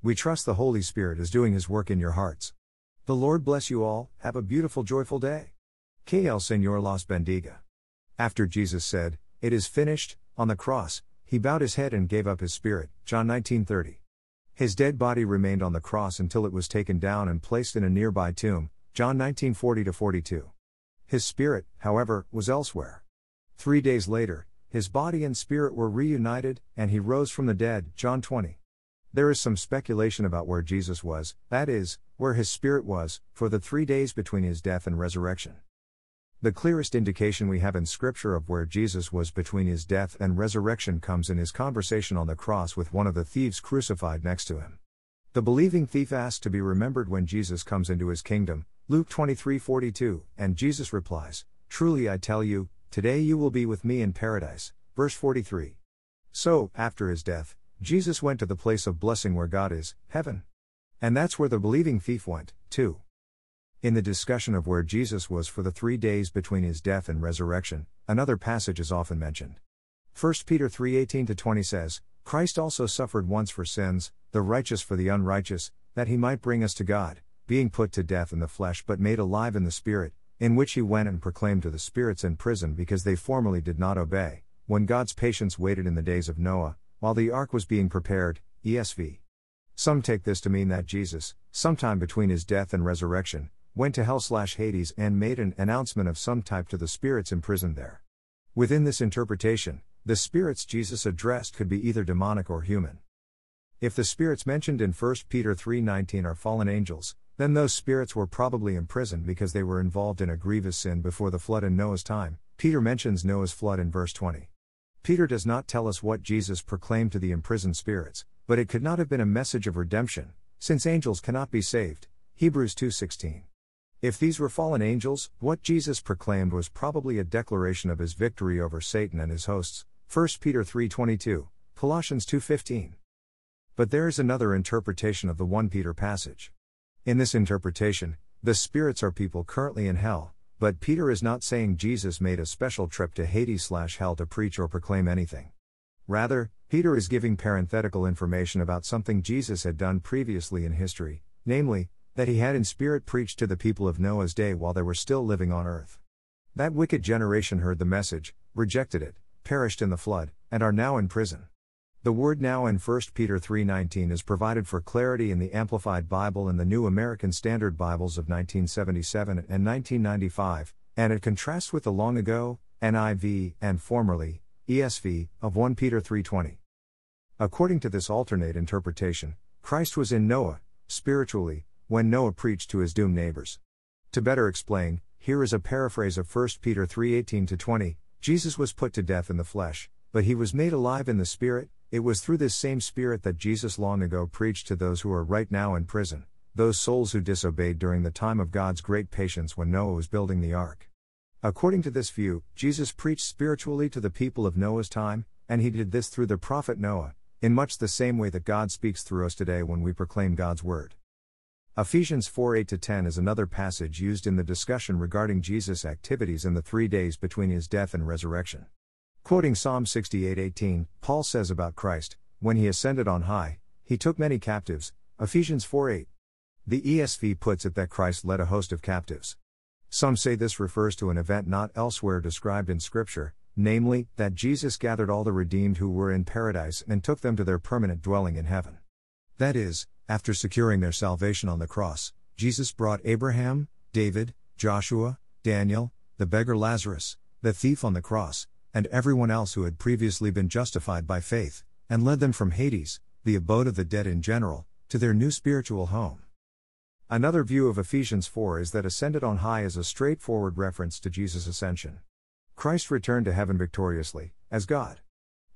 We trust the Holy Spirit is doing His work in your hearts. The Lord bless you all, have a beautiful, joyful day. El Señor Las bendiga. After Jesus said, It is finished, on the cross, he bowed his head and gave up his spirit. John 19:30. His dead body remained on the cross until it was taken down and placed in a nearby tomb. John 19:40 42. His spirit, however, was elsewhere. 3 days later, his body and spirit were reunited and he rose from the dead. John 20. There is some speculation about where Jesus was, that is, where his spirit was, for the three days between his death and resurrection. The clearest indication we have in Scripture of where Jesus was between his death and resurrection comes in his conversation on the cross with one of the thieves crucified next to him. The believing thief asks to be remembered when Jesus comes into his kingdom, Luke 23:42, and Jesus replies, "Truly I tell you, today you will be with me in paradise." Verse 43. So, after his death, Jesus went to the place of blessing where God is, heaven. And that's where the believing thief went, too. In the discussion of where Jesus was for the three days between his death and resurrection, another passage is often mentioned. 1 Peter 3:18 20 says, Christ also suffered once for sins, the righteous for the unrighteous, that he might bring us to God, being put to death in the flesh but made alive in the spirit, in which he went and proclaimed to the spirits in prison because they formerly did not obey, when God's patience waited in the days of Noah, while the ark was being prepared, ESV. Some take this to mean that Jesus, sometime between his death and resurrection, went to hell slash Hades and made an announcement of some type to the spirits imprisoned there. Within this interpretation, the spirits Jesus addressed could be either demonic or human. If the spirits mentioned in 1 Peter 3:19 are fallen angels, then those spirits were probably imprisoned because they were involved in a grievous sin before the flood in Noah's time. Peter mentions Noah's flood in verse 20. Peter does not tell us what Jesus proclaimed to the imprisoned spirits, but it could not have been a message of redemption, since angels cannot be saved. Hebrews 2:16. If these were fallen angels, what Jesus proclaimed was probably a declaration of his victory over Satan and his hosts. 1 Peter 3:22, Colossians 2:15. But there is another interpretation of the 1 Peter passage. In this interpretation, the spirits are people currently in hell, but Peter is not saying Jesus made a special trip to Hades slash hell to preach or proclaim anything. Rather, Peter is giving parenthetical information about something Jesus had done previously in history, namely, that he had in spirit preached to the people of Noah's day while they were still living on earth. That wicked generation heard the message, rejected it, perished in the flood, and are now in prison. The word now in 1 Peter 3:19 is provided for clarity in the Amplified Bible and the New American Standard Bibles of 1977 and 1995, and it contrasts with the long ago NIV and formerly ESV of 1 Peter 3:20. According to this alternate interpretation, Christ was in Noah spiritually when Noah preached to his doomed neighbors. To better explain, here is a paraphrase of 1 Peter 3:18 20. Jesus was put to death in the flesh, but he was made alive in the spirit it was through this same Spirit that Jesus long ago preached to those who are right now in prison, those souls who disobeyed during the time of God's great patience when Noah was building the ark. According to this view, Jesus preached spiritually to the people of Noah's time, and he did this through the prophet Noah, in much the same way that God speaks through us today when we proclaim God's word. Ephesians 4 8 10 is another passage used in the discussion regarding Jesus' activities in the three days between his death and resurrection. Quoting Psalm 68:18, Paul says about Christ, when he ascended on high, he took many captives. Ephesians 4:8. The ESV puts it that Christ led a host of captives. Some say this refers to an event not elsewhere described in Scripture, namely, that Jesus gathered all the redeemed who were in paradise and took them to their permanent dwelling in heaven. That is, after securing their salvation on the cross, Jesus brought Abraham, David, Joshua, Daniel, the beggar Lazarus, the thief on the cross, and everyone else who had previously been justified by faith, and led them from Hades, the abode of the dead in general, to their new spiritual home. Another view of Ephesians 4 is that ascended on high is a straightforward reference to Jesus' ascension. Christ returned to heaven victoriously, as God.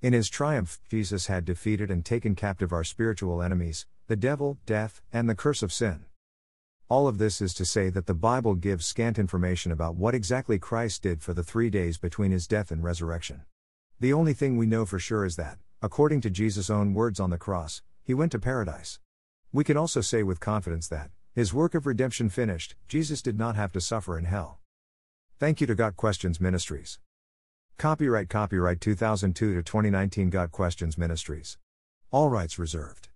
In his triumph, Jesus had defeated and taken captive our spiritual enemies, the devil, death, and the curse of sin. All of this is to say that the Bible gives scant information about what exactly Christ did for the three days between his death and resurrection. The only thing we know for sure is that, according to Jesus' own words on the cross, he went to paradise. We can also say with confidence that, his work of redemption finished, Jesus did not have to suffer in hell. Thank you to Got Questions Ministries. Copyright Copyright 2002 to 2019 Got Questions Ministries. All rights reserved.